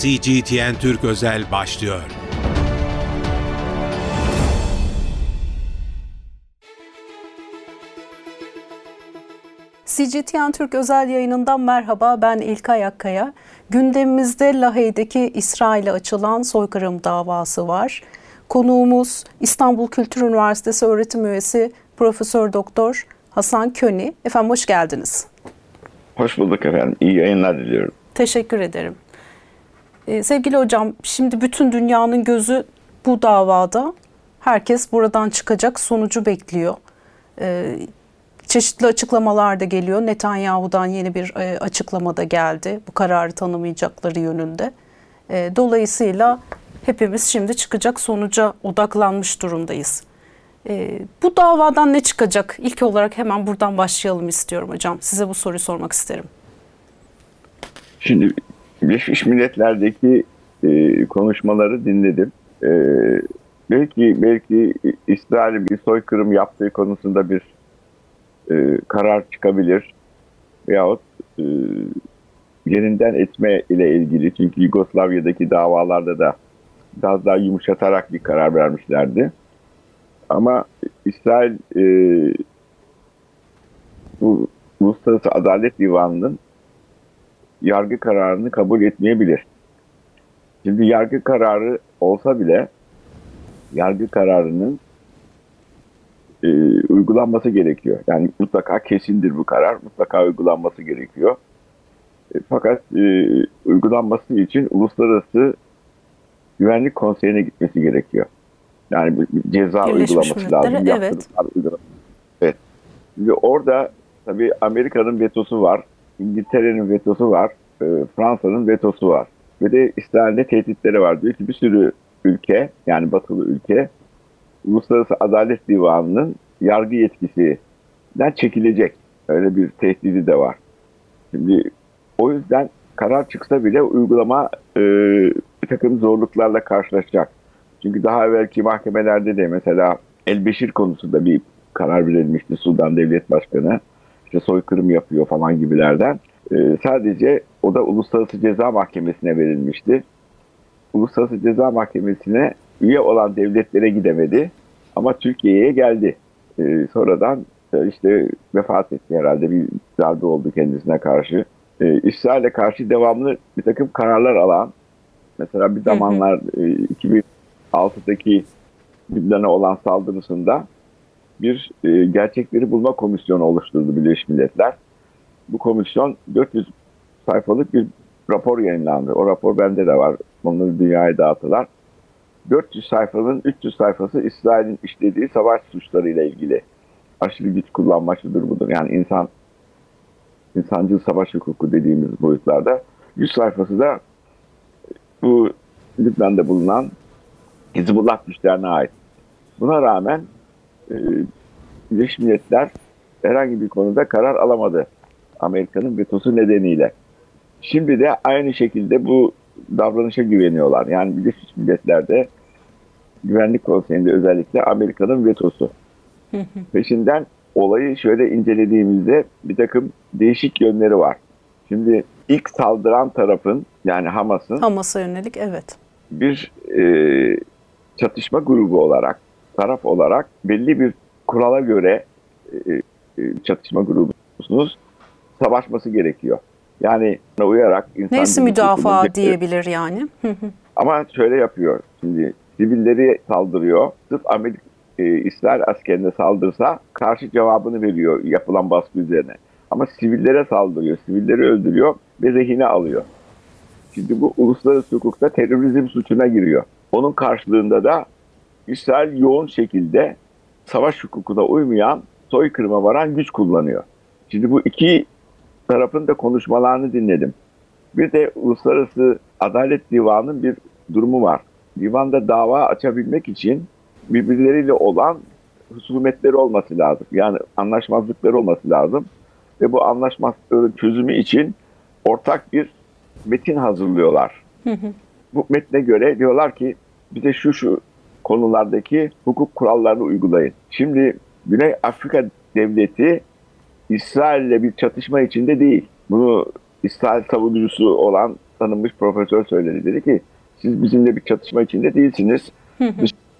CGTN Türk Özel başlıyor. CGTN Türk özel yayınından merhaba ben İlkay Akkaya. Gündemimizde Lahey'deki İsrail'e açılan soykırım davası var. Konuğumuz İstanbul Kültür Üniversitesi öğretim üyesi Profesör Doktor Hasan Köni. Efendim hoş geldiniz. Hoş bulduk efendim. İyi yayınlar diliyorum. Teşekkür ederim. Ee, sevgili hocam, şimdi bütün dünyanın gözü bu davada. Herkes buradan çıkacak sonucu bekliyor. Ee, çeşitli açıklamalar da geliyor. Netanyahu'dan yeni bir e, açıklama da geldi. Bu kararı tanımayacakları yönünde. E, dolayısıyla hepimiz şimdi çıkacak sonuca odaklanmış durumdayız. Bu davadan ne çıkacak? İlk olarak hemen buradan başlayalım istiyorum hocam. Size bu soruyu sormak isterim. Şimdi Birleşmiş Milletler'deki e, konuşmaları dinledim. E, belki belki İsrail'in bir soykırım yaptığı konusunda bir e, karar çıkabilir veyahut e, yerinden etme ile ilgili çünkü Yugoslavya'daki davalarda da biraz daha yumuşatarak bir karar vermişlerdi. Ama İsrail e, bu Uluslararası Adalet Divanı'nın yargı kararını kabul etmeyebilir. Şimdi yargı kararı olsa bile yargı kararının e, uygulanması gerekiyor. Yani mutlaka kesindir bu karar, mutlaka uygulanması gerekiyor. E, fakat e, uygulanması için uluslararası güvenlik konseyine gitmesi gerekiyor. Yani bir ceza Birleşmiş uygulaması lazım. Evet. evet. Şimdi orada tabii Amerika'nın vetosu var, İngiltere'nin vetosu var, e, Fransa'nın vetosu var. Ve de İsrail'de tehditleri var. Diyor ki bir sürü ülke, yani batılı ülke, Uluslararası Adalet Divanı'nın yargı yetkisinden çekilecek. Öyle bir tehdidi de var. Şimdi o yüzden karar çıksa bile uygulama e, bir takım zorluklarla karşılaşacak. Çünkü daha evvelki mahkemelerde de mesela Elbeşir konusunda bir karar verilmişti Sudan Devlet Başkanı. İşte soykırım yapıyor falan gibilerden. E, sadece o da Uluslararası Ceza Mahkemesi'ne verilmişti. Uluslararası Ceza Mahkemesi'ne üye olan devletlere gidemedi. Ama Türkiye'ye geldi. E, sonradan işte vefat etti herhalde bir darbe oldu kendisine karşı. E, İsrail'e karşı devamlı bir takım kararlar alan, mesela bir zamanlar e, 2006'daki Lübnan'a olan saldırısında bir e, gerçekleri bulma komisyonu oluşturdu Birleşmiş Milletler. Bu komisyon 400 sayfalık bir rapor yayınlandı. O rapor bende de var. Onları dünyaya dağıtılar. 400 sayfanın 300 sayfası İsrail'in işlediği savaş suçlarıyla ilgili. Aşırı güç kullanma budur. Yani insan insancıl savaş hukuku dediğimiz boyutlarda. 100 sayfası da bu Lübnan'da bulunan Hizbullah güçlerine ait. Buna rağmen Birleşmiş Milletler herhangi bir konuda karar alamadı. Amerika'nın vetosu nedeniyle. Şimdi de aynı şekilde bu davranışa güveniyorlar. Yani Birleşmiş Milletler'de Güvenlik Konseyi'nde özellikle Amerika'nın vetosu. Peşinden olayı şöyle incelediğimizde bir takım değişik yönleri var. Şimdi ilk saldıran tarafın yani Hamas'ın Hamas'a yönelik evet. Bir e, çatışma grubu olarak, taraf olarak belli bir kurala göre e, e, çatışma grubusunuz savaşması gerekiyor. Yani uyarak insan Neyse müdafaa diyebilir yani. Ama şöyle yapıyor. Şimdi sivilleri saldırıyor. Sırf Amerika e, İsrail askerine saldırsa karşı cevabını veriyor yapılan baskı üzerine. Ama sivillere saldırıyor, sivilleri öldürüyor ve rehine alıyor. Şimdi bu uluslararası hukukta terörizm suçuna giriyor. Onun karşılığında da İsrail yoğun şekilde savaş hukukuna uymayan soykırıma varan güç kullanıyor. Şimdi bu iki tarafın da konuşmalarını dinledim. Bir de Uluslararası Adalet Divanı'nın bir durumu var. Divanda dava açabilmek için birbirleriyle olan husumetleri olması lazım. Yani anlaşmazlıkları olması lazım. Ve bu anlaşmazlıkların çözümü için ortak bir metin hazırlıyorlar. Bu metne göre diyorlar ki bize şu şu konulardaki hukuk kurallarını uygulayın. Şimdi Güney Afrika Devleti İsrail ile bir çatışma içinde değil. Bunu İsrail savunucusu olan tanınmış profesör söyledi. Dedi ki siz bizimle bir çatışma içinde değilsiniz.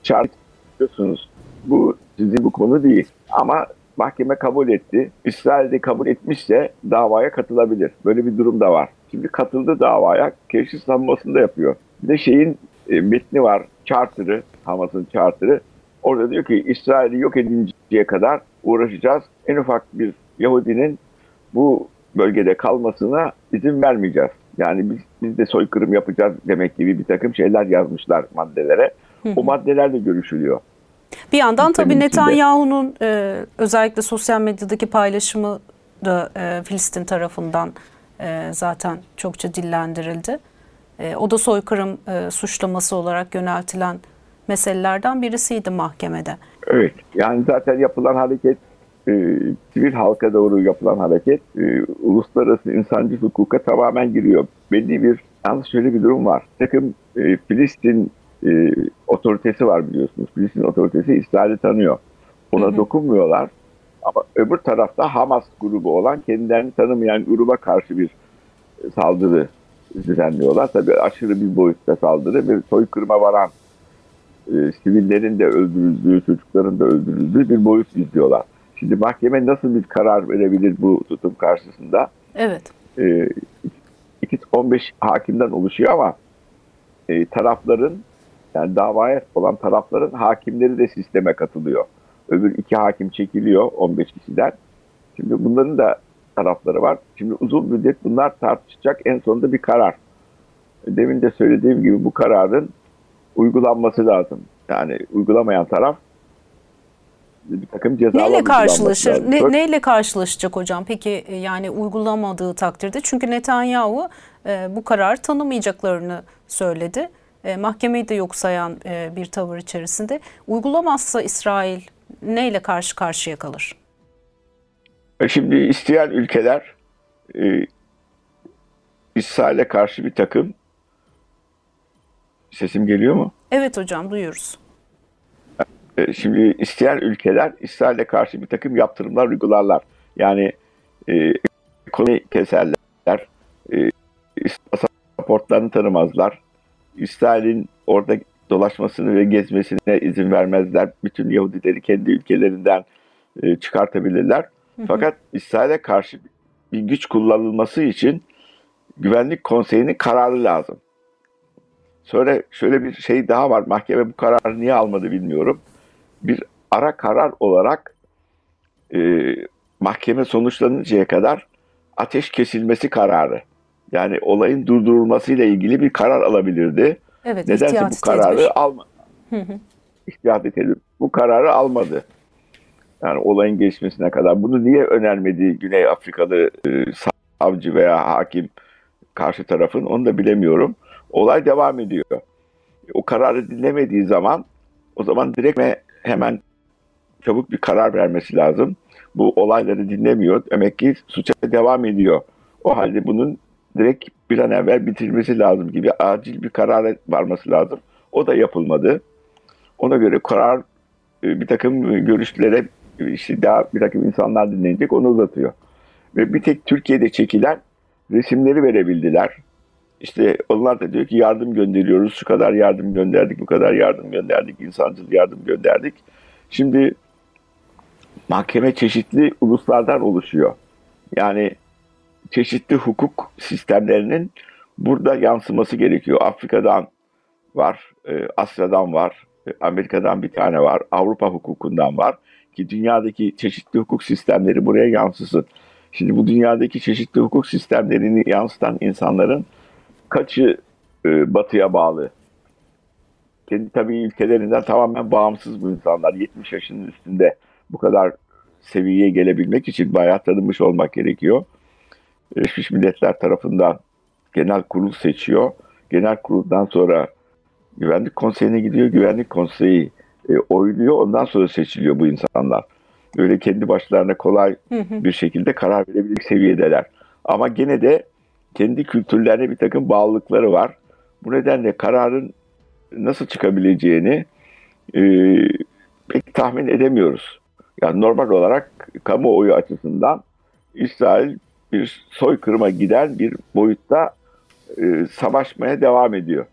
Dışarı çıkıyorsunuz. Bu sizin bu konu değil. Ama mahkeme kabul etti. İsrail de kabul etmişse davaya katılabilir. Böyle bir durum da var. Şimdi katıldı davaya. Keşif savunmasını da yapıyor. Bir de şeyin e, metni var. Charter'ı, Hamas'ın charter'ı. Orada diyor ki İsrail'i yok edinceye kadar uğraşacağız. En ufak bir Yahudinin bu bölgede kalmasına izin vermeyeceğiz. Yani biz, biz de soykırım yapacağız demek gibi bir takım şeyler yazmışlar maddelere. O maddelerle görüşülüyor. Bir yandan tabii Netanyahu'nun e, özellikle sosyal medyadaki paylaşımı da e, Filistin tarafından e, zaten çokça dillendirildi. E, o da soykırım e, suçlaması olarak yöneltilen meselelerden birisiydi mahkemede. Evet yani zaten yapılan hareket e, sivil halka doğru yapılan hareket e, uluslararası insancı hukuka tamamen giriyor. Belli bir yalnız şöyle bir durum var. Takım e, Filistin e, otoritesi var biliyorsunuz. Filistin otoritesi İsrail'i tanıyor. Ona hı hı. dokunmuyorlar. Ama öbür tarafta Hamas grubu olan kendilerini tanımayan gruba karşı bir saldırı düzenliyorlar. Tabii aşırı bir boyutta saldırı ve soykırıma varan e, sivillerin de öldürüldüğü, çocukların da öldürüldüğü bir boyut izliyorlar. Şimdi mahkeme nasıl bir karar verebilir bu tutum karşısında? Evet. E, 15 hakimden oluşuyor ama e, tarafların yani davaya olan tarafların hakimleri de sisteme katılıyor. Öbür iki hakim çekiliyor 15 kişiden. Şimdi bunların da tarafları var. Şimdi uzun müddet bunlar tartışacak en sonunda bir karar. Demin de söylediğim gibi bu kararın uygulanması lazım. Yani uygulamayan taraf bir takım cezalar neyle karşılaşır? Ne, neyle karşılaşacak hocam? Peki e, yani uygulamadığı takdirde çünkü Netanyahu e, bu karar tanımayacaklarını söyledi. E, mahkemeyi de yok sayan e, bir tavır içerisinde. Uygulamazsa İsrail neyle karşı karşıya kalır? E, şimdi isteyen ülkeler e, İsrail'e karşı bir takım sesim geliyor mu? Evet hocam duyuyoruz. E, şimdi isteyen ülkeler İsrail'e karşı bir takım yaptırımlar uygularlar. Yani e, ekonomi keserler, e, pasaportlarını tanımazlar, İsrail'in orada dolaşmasını ve gezmesine izin vermezler. Bütün Yahudileri kendi ülkelerinden e, çıkartabilirler. Hı hı. Fakat İsrail'e karşı bir güç kullanılması için Güvenlik Konseyi'nin kararı lazım. Sonra şöyle bir şey daha var. Mahkeme bu kararı niye almadı bilmiyorum. Bir ara karar olarak e, mahkeme sonuçlanıncaya kadar ateş kesilmesi kararı. Yani olayın durdurulmasıyla ilgili bir karar alabilirdi. Evet, Nedense bu kararı almadı. İhtiyat edelim. Bu kararı almadı. Yani olayın geçmesine kadar. Bunu niye önermedi Güney Afrikalı e, savcı veya hakim karşı tarafın onu da bilemiyorum. Olay devam ediyor. O kararı dinlemediği zaman o zaman direkt hemen çabuk bir karar vermesi lazım. Bu olayları dinlemiyor. Demek ki suça devam ediyor. O halde bunun direkt bir an evvel bitirmesi lazım gibi acil bir karar varması lazım. O da yapılmadı. Ona göre karar e, bir takım görüşlere işte daha bir takım insanlar dinlenecek onu uzatıyor. Ve bir tek Türkiye'de çekilen resimleri verebildiler. İşte onlar da diyor ki yardım gönderiyoruz, şu kadar yardım gönderdik, bu kadar yardım gönderdik, insancıl yardım gönderdik. Şimdi mahkeme çeşitli uluslardan oluşuyor. Yani çeşitli hukuk sistemlerinin burada yansıması gerekiyor. Afrika'dan var, e, Asya'dan var, e, Amerika'dan bir tane var, Avrupa hukukundan var ki dünyadaki çeşitli hukuk sistemleri buraya yansısın. Şimdi bu dünyadaki çeşitli hukuk sistemlerini yansıtan insanların kaçı e, batıya bağlı? Kendi tabii ülkelerinden tamamen bağımsız bu insanlar. 70 yaşının üstünde bu kadar seviyeye gelebilmek için bayağı tanınmış olmak gerekiyor. Birleşmiş Milletler tarafından genel kurul seçiyor. Genel kuruldan sonra Güvenlik Konseyi'ne gidiyor. Güvenlik Konseyi e, oyluyor. Ondan sonra seçiliyor bu insanlar. Öyle kendi başlarına kolay bir şekilde karar verebilecek seviyedeler. Ama gene de kendi kültürlerine bir takım bağlılıkları var. Bu nedenle kararın nasıl çıkabileceğini e, pek tahmin edemiyoruz. Yani normal olarak kamuoyu açısından İsrail bir soykırıma giden bir boyutta e, savaşmaya devam ediyor.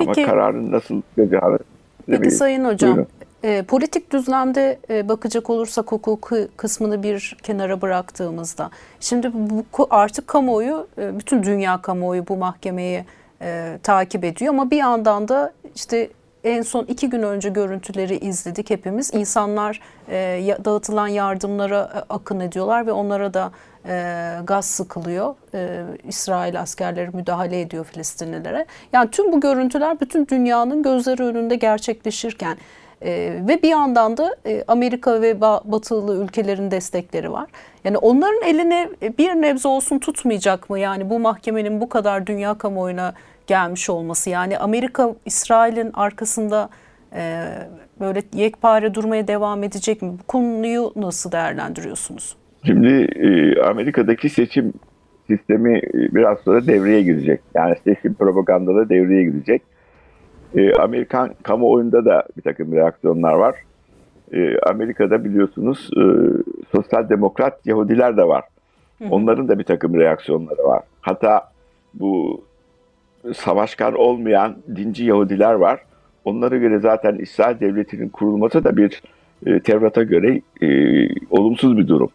Ama Peki- kararın nasıl vereceğini Peki. Sayın Hocam, Buyurun. E, politik düzlemde e, bakacak olursak hukuku kısmını bir kenara bıraktığımızda, şimdi bu artık kamuoyu, e, bütün dünya kamuoyu bu mahkemeyi e, takip ediyor ama bir yandan da işte en son iki gün önce görüntüleri izledik hepimiz. İnsanlar e, dağıtılan yardımlara e, akın ediyorlar ve onlara da e, gaz sıkılıyor. E, İsrail askerleri müdahale ediyor Filistinlilere. Yani tüm bu görüntüler bütün dünyanın gözleri önünde gerçekleşirken e, ve bir yandan da e, Amerika ve ba- batılı ülkelerin destekleri var. Yani onların eline e, bir nebze olsun tutmayacak mı? Yani bu mahkemenin bu kadar dünya kamuoyuna gelmiş olması. Yani Amerika İsrail'in arkasında e, böyle yekpare durmaya devam edecek mi? Bu konuyu nasıl değerlendiriyorsunuz? Şimdi e, Amerika'daki seçim sistemi e, biraz sonra devreye girecek. Yani seçim propagandaları devreye girecek. E, Amerikan kamuoyunda da bir takım reaksiyonlar var. E, Amerika'da biliyorsunuz e, sosyal demokrat Yahudiler de var. Onların da bir takım reaksiyonları var. Hatta bu savaşkar olmayan dinci Yahudiler var. Onlara göre zaten İsrail Devleti'nin kurulması da bir e, Tevrat'a göre e, olumsuz bir durum.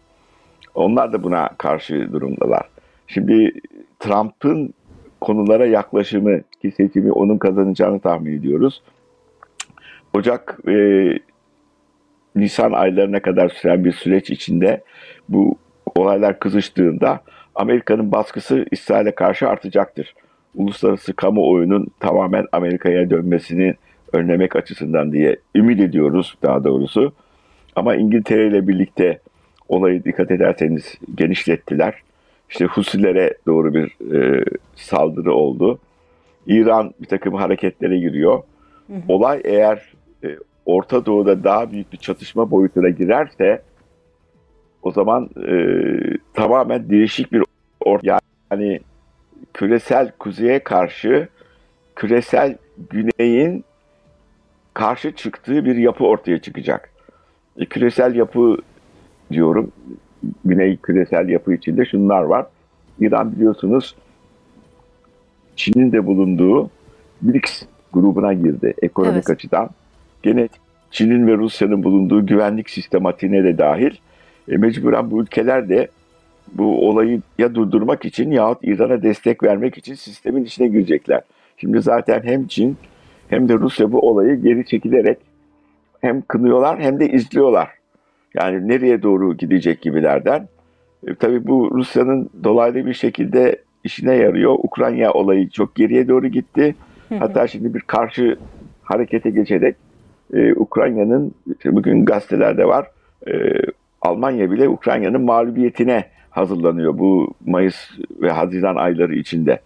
Onlar da buna karşı durumdalar. Şimdi Trump'ın konulara yaklaşımı ki seçimi onun kazanacağını tahmin ediyoruz. Ocak ve Nisan aylarına kadar süren bir süreç içinde bu olaylar kızıştığında Amerika'nın baskısı İsrail'e karşı artacaktır. Uluslararası kamuoyunun tamamen Amerika'ya dönmesini önlemek açısından diye ümit ediyoruz daha doğrusu. Ama İngiltere ile birlikte olayı dikkat ederseniz genişlettiler. İşte Husilere doğru bir e, saldırı oldu. İran bir takım hareketlere giriyor. Olay eğer e, Orta Doğu'da daha büyük bir çatışma boyutuna girerse o zaman e, tamamen değişik bir or yani küresel kuzeye karşı küresel güneyin karşı çıktığı bir yapı ortaya çıkacak. E, küresel yapı diyorum. Güney küresel yapı içinde şunlar var. İran biliyorsunuz Çin'in de bulunduğu BRICS grubuna girdi ekonomik Evet. açıdan. Gene Çin'in ve Rusya'nın bulunduğu güvenlik sistematiğine de dahil. E, mecburen bu ülkeler de bu olayı ya durdurmak için yahut İran'a destek vermek için sistemin içine girecekler. Şimdi zaten hem Çin hem de Rusya bu olayı geri çekilerek hem kınıyorlar hem de izliyorlar. Yani nereye doğru gidecek gibilerden. E, tabii bu Rusya'nın dolaylı bir şekilde işine yarıyor. Ukrayna olayı çok geriye doğru gitti. Hatta şimdi bir karşı harekete geçerek e, Ukrayna'nın işte bugün gazetelerde var. e, Almanya bile Ukrayna'nın mağlubiyetine hazırlanıyor bu Mayıs ve Haziran ayları içinde.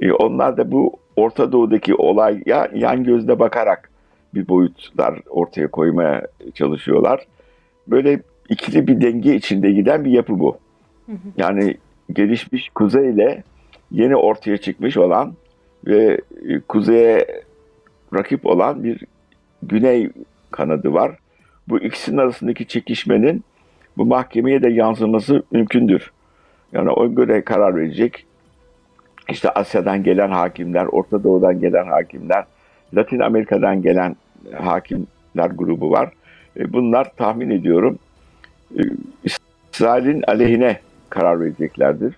E, onlar da bu Orta Doğu'daki olaya yan gözle bakarak bir boyutlar ortaya koymaya çalışıyorlar. Böyle ikili bir denge içinde giden bir yapı bu. Yani gelişmiş kuzey ile yeni ortaya çıkmış olan ve e, kuzeye rakip olan bir güney kanadı var. Bu ikisinin arasındaki çekişmenin bu mahkemeye de yansıması mümkündür. Yani o göre karar verecek. İşte Asya'dan gelen hakimler, Orta Doğu'dan gelen hakimler, Latin Amerika'dan gelen hakimler grubu var. E, Bunlar tahmin ediyorum e, İsrail'in aleyhine karar vereceklerdir.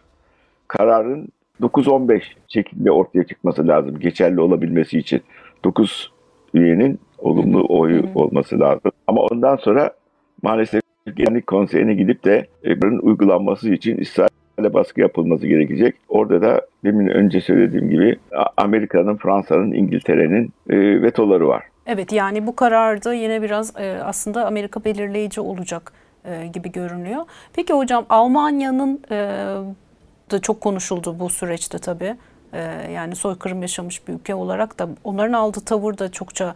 Kararın 9-15 şeklinde ortaya çıkması lazım geçerli olabilmesi için. 9 üyenin olumlu oyu olması lazım. Ama ondan sonra maalesef Güvenlik Konseyi'ne gidip de e, bunun uygulanması için İsrail'e baskı yapılması gerekecek. Orada da demin önce söylediğim gibi Amerika'nın, Fransa'nın, İngiltere'nin vetoları var. Evet yani bu kararda yine biraz e, aslında Amerika belirleyici olacak e, gibi görünüyor. Peki hocam Almanya'nın e, da çok konuşuldu bu süreçte tabii. Yani soykırım yaşamış bir ülke olarak da onların aldığı tavır da çokça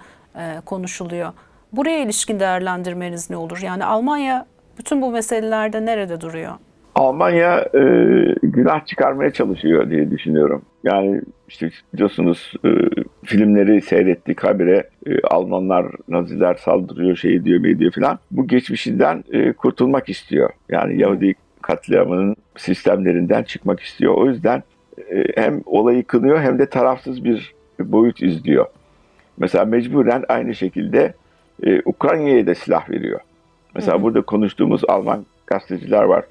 konuşuluyor. Buraya ilişkin değerlendirmeniz ne olur? Yani Almanya bütün bu meselelerde nerede duruyor? Almanya günah çıkarmaya çalışıyor diye düşünüyorum. Yani işte biliyorsunuz e, filmleri seyrettik habire e, Almanlar Naziler saldırıyor şey diyor şey diyor filan. Bu geçmişinden e, kurtulmak istiyor. Yani Yahudi katliamının sistemlerinden çıkmak istiyor. O yüzden e, e, hem olayı kınıyor hem de tarafsız bir boyut izliyor. Mesela mecburen aynı şekilde e, Ukrayna'ya da silah veriyor. Mesela hı hı. burada konuştuğumuz Alman gazeteciler var.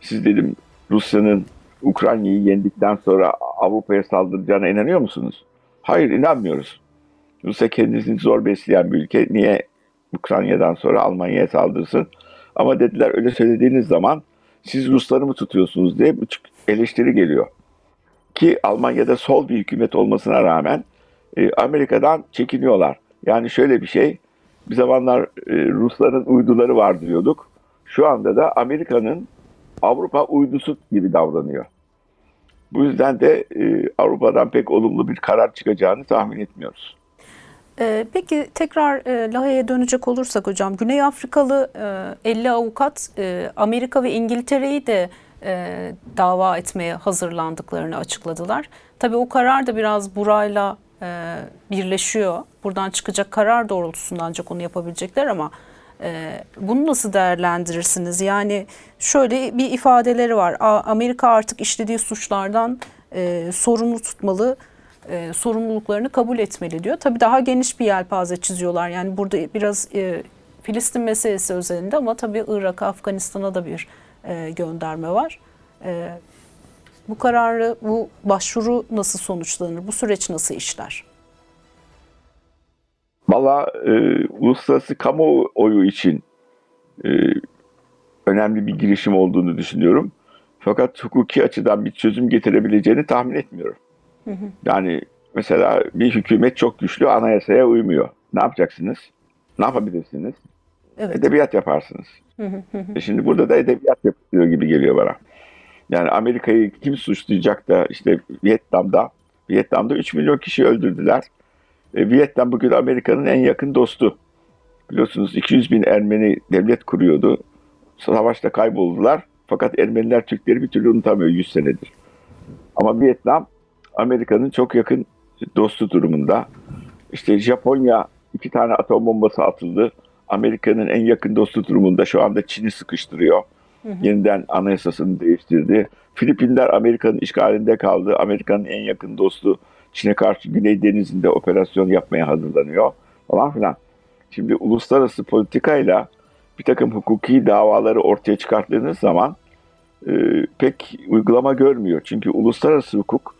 Siz dedim Rusya'nın Ukrayna'yı yendikten sonra Avrupa'ya saldıracağına inanıyor musunuz? Hayır inanmıyoruz. Rusya kendisini zor besleyen bir ülke. Niye Ukrayna'dan sonra Almanya'ya saldırsın? Ama dediler öyle söylediğiniz zaman siz Rusları mı tutuyorsunuz diye eleştiri geliyor. Ki Almanya'da sol bir hükümet olmasına rağmen e, Amerika'dan çekiniyorlar. Yani şöyle bir şey, bir zamanlar e, Rusların uyduları var diyorduk. Şu anda da Amerika'nın Avrupa uydusu gibi davranıyor. Bu yüzden de e, Avrupa'dan pek olumlu bir karar çıkacağını tahmin etmiyoruz. Ee, peki tekrar e, Lahey'e dönecek olursak hocam, Güney Afrikalı e, 50 avukat e, Amerika ve İngiltere'yi de e, dava etmeye hazırlandıklarını açıkladılar. Tabii o karar da biraz burayla e, birleşiyor. Buradan çıkacak karar doğrultusunda ancak onu yapabilecekler ama e, bunu nasıl değerlendirirsiniz? Yani şöyle bir ifadeleri var. Amerika artık işlediği suçlardan e, sorumlu tutmalı e, sorumluluklarını kabul etmeli diyor. Tabii daha geniş bir yelpaze çiziyorlar. Yani burada biraz e, Filistin meselesi özelinde ama tabii Irak'a, Afganistan'a da bir gönderme var. Bu kararı, bu başvuru nasıl sonuçlanır? Bu süreç nasıl işler? Valla e, uluslararası kamuoyu için e, önemli bir girişim olduğunu düşünüyorum. Fakat hukuki açıdan bir çözüm getirebileceğini tahmin etmiyorum. Hı hı. Yani mesela bir hükümet çok güçlü anayasaya uymuyor. Ne yapacaksınız? Ne yapabilirsiniz? Evet. Edebiyat yaparsınız. Hı hı hı. E şimdi burada da edebiyat yapılıyor gibi geliyor bana. Yani Amerika'yı kim suçlayacak da işte Vietnam'da Vietnam'da 3 milyon kişi öldürdüler. E, Vietnam bugün Amerika'nın en yakın dostu. Biliyorsunuz 200 bin Ermeni devlet kuruyordu. Savaşta kayboldular. Fakat Ermeniler Türkleri bir türlü unutamıyor 100 senedir. Ama Vietnam Amerika'nın çok yakın dostu durumunda. İşte Japonya iki tane atom bombası atıldı. Amerika'nın en yakın dostu durumunda şu anda Çin'i sıkıştırıyor. Hı hı. Yeniden anayasasını değiştirdi. Filipinler Amerika'nın işgalinde kaldı. Amerika'nın en yakın dostu Çin'e karşı Güney Denizi'nde operasyon yapmaya hazırlanıyor falan filan. Şimdi uluslararası politikayla bir takım hukuki davaları ortaya çıkarttığınız zaman e, pek uygulama görmüyor. Çünkü uluslararası hukuk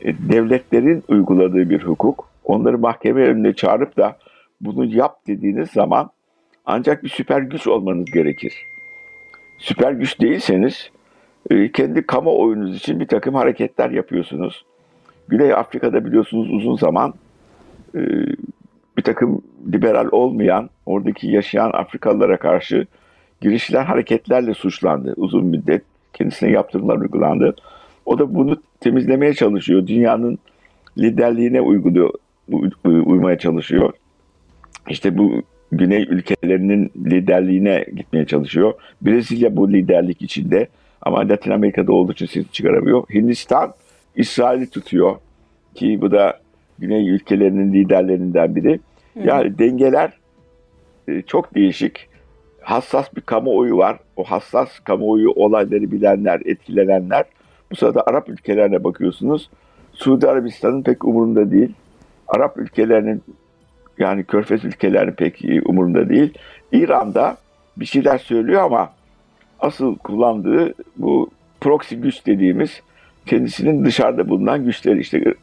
e, devletlerin uyguladığı bir hukuk. Onları mahkeme önüne çağırıp da bunu yap dediğiniz zaman ancak bir süper güç olmanız gerekir. Süper güç değilseniz e, kendi kamuoyunuz için bir takım hareketler yapıyorsunuz. Güney Afrika'da biliyorsunuz uzun zaman e, bir takım liberal olmayan, oradaki yaşayan Afrikalılara karşı girişilen hareketlerle suçlandı uzun müddet. Kendisine yaptırımlar uygulandı. O da bunu temizlemeye çalışıyor. Dünyanın liderliğine uyguluyor, uymaya çalışıyor. İşte bu güney ülkelerinin liderliğine gitmeye çalışıyor. Brezilya bu liderlik içinde ama Latin Amerika'da olduğu için ses çıkaramıyor. Hindistan İsrail'i tutuyor ki bu da güney ülkelerinin liderlerinden biri. Yani dengeler e, çok değişik. Hassas bir kamuoyu var. O hassas kamuoyu olayları bilenler, etkilenenler. Bu sırada Arap ülkelerine bakıyorsunuz. Suudi Arabistan'ın pek umurunda değil. Arap ülkelerinin yani Körfez ülkelerinin pek umurunda değil. İran'da bir şeyler söylüyor ama asıl kullandığı bu proxy güç dediğimiz kendisinin dışarıda bulunan güçleri işte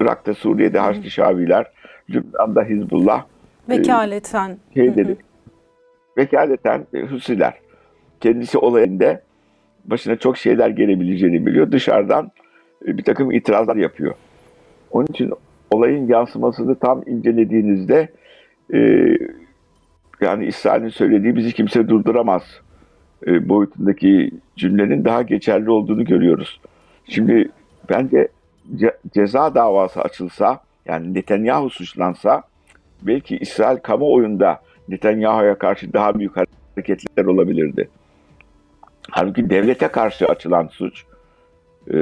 Irak'ta Suriye'de Haçlı Şaviler, Lübnan'da Hizbullah. E, vekaleten. E, şeyleri, vekaleten Husiler. Kendisi olayında başına çok şeyler gelebileceğini biliyor. Dışarıdan e, bir takım itirazlar yapıyor. Onun için olayın yansımasını tam incelediğinizde e, yani İsrail'in söylediği bizi kimse durduramaz e, boyutundaki cümlenin daha geçerli olduğunu görüyoruz. Şimdi bence ce, ceza davası açılsa yani Netanyahu suçlansa belki İsrail kamuoyunda Netanyahu'ya karşı daha büyük hareketler olabilirdi. Halbuki devlete karşı açılan suç e,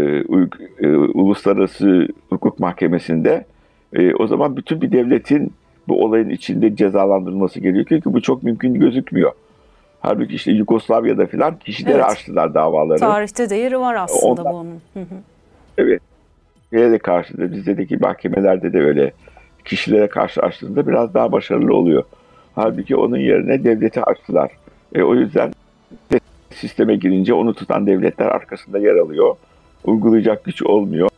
e, Uluslararası Hukuk Mahkemesi'nde e, o zaman bütün bir devletin bu olayın içinde cezalandırılması gerekiyor ki bu çok mümkün gözükmüyor. Halbuki işte Yugoslavya'da filan kişileri evet. açtılar davaları. Tarihte değeri var aslında Ondan, bunun. evet. şeye de karşıdır. Bizdeki mahkemelerde de öyle kişilere karşı açtığında biraz daha başarılı oluyor. Halbuki onun yerine devleti açtılar. E, o yüzden sisteme girince onu tutan devletler arkasında yer alıyor. Uygulayacak güç olmuyor.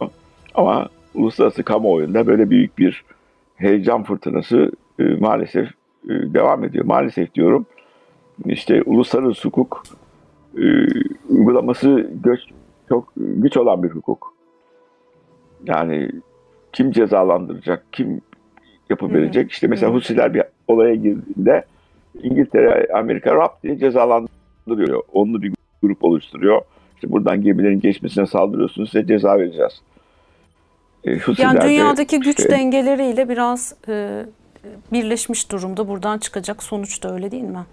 Ama uluslararası kamuoyunda böyle büyük bir heyecan fırtınası e, maalesef e, devam ediyor. Maalesef diyorum. İşte uluslararası hukuk e, uygulaması göç, çok güç olan bir hukuk. Yani kim cezalandıracak, kim yapabilecek? İşte mesela Husiler bir olaya girdiğinde İngiltere, Amerika rap diye cezalandırıyor. Onlu bir grup oluşturuyor. İşte buradan gemilerin geçmesine saldırıyorsunuz size ceza vereceğiz. E, yani dünyadaki güç işte, dengeleriyle biraz e, birleşmiş durumda. Buradan çıkacak sonuç da öyle değil mi?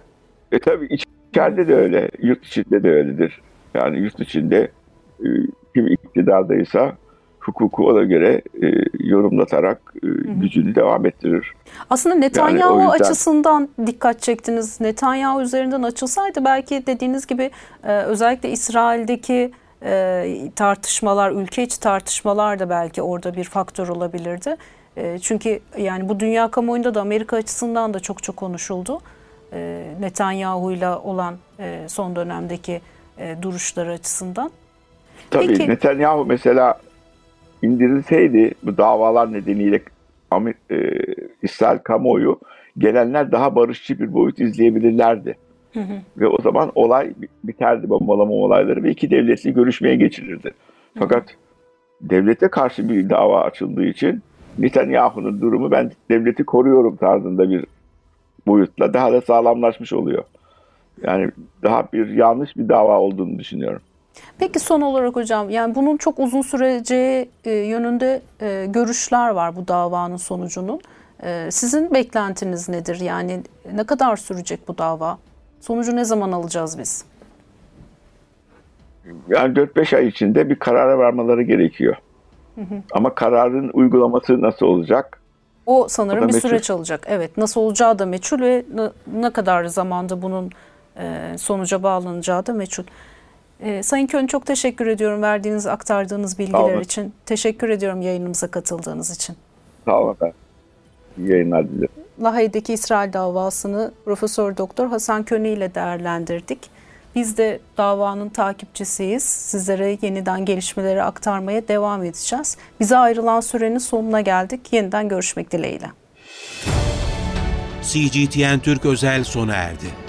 E tabii içeride de öyle, yurt içinde de öyledir. Yani yurt içinde e, kim iktidardaysa hukuku ona göre e, yorumlatarak e, gücünü devam ettirir. Aslında Netanyahu yani yüzden... açısından dikkat çektiniz. Netanyahu üzerinden açılsaydı belki dediğiniz gibi e, özellikle İsrail'deki e, tartışmalar, ülke içi tartışmalar da belki orada bir faktör olabilirdi. E, çünkü yani bu dünya kamuoyunda da Amerika açısından da çok çok konuşuldu. E, Netanyahu ile olan e, son dönemdeki e, duruşları açısından. Tabii Peki, Netanyahu mesela indirilseydi bu davalar nedeniyle e, İsrail kamuoyu gelenler daha barışçı bir boyut izleyebilirlerdi. Hı hı. Ve o zaman olay biterdi bombalama olayları ve iki devletli görüşmeye geçilirdi. Fakat hı. devlete karşı bir dava açıldığı için Netanyahu'nun durumu ben devleti koruyorum tarzında bir boyutla daha da sağlamlaşmış oluyor. Yani daha bir yanlış bir dava olduğunu düşünüyorum. Peki son olarak hocam yani bunun çok uzun süreceği e, yönünde e, görüşler var bu davanın sonucunun. E, sizin beklentiniz nedir? Yani ne kadar sürecek bu dava? Sonucu ne zaman alacağız biz? Yani 4-5 ay içinde bir karara varmaları gerekiyor. Hı hı. Ama kararın uygulaması nasıl olacak? O sanırım o bir meçhul. süreç alacak. Evet nasıl olacağı da meçhul ve ne kadar zamanda bunun sonuca bağlanacağı da meçhul. Ee, Sayın Kön çok teşekkür ediyorum verdiğiniz, aktardığınız bilgiler için. Teşekkür ediyorum yayınımıza katıldığınız için. Sağ olun efendim. İyi yayınlar dilerim. Lahey'deki İsrail davasını Profesör Doktor Hasan Köni ile değerlendirdik. Biz de davanın takipçisiyiz. Sizlere yeniden gelişmeleri aktarmaya devam edeceğiz. Bize ayrılan sürenin sonuna geldik. Yeniden görüşmek dileğiyle. CGTN Türk özel sona erdi.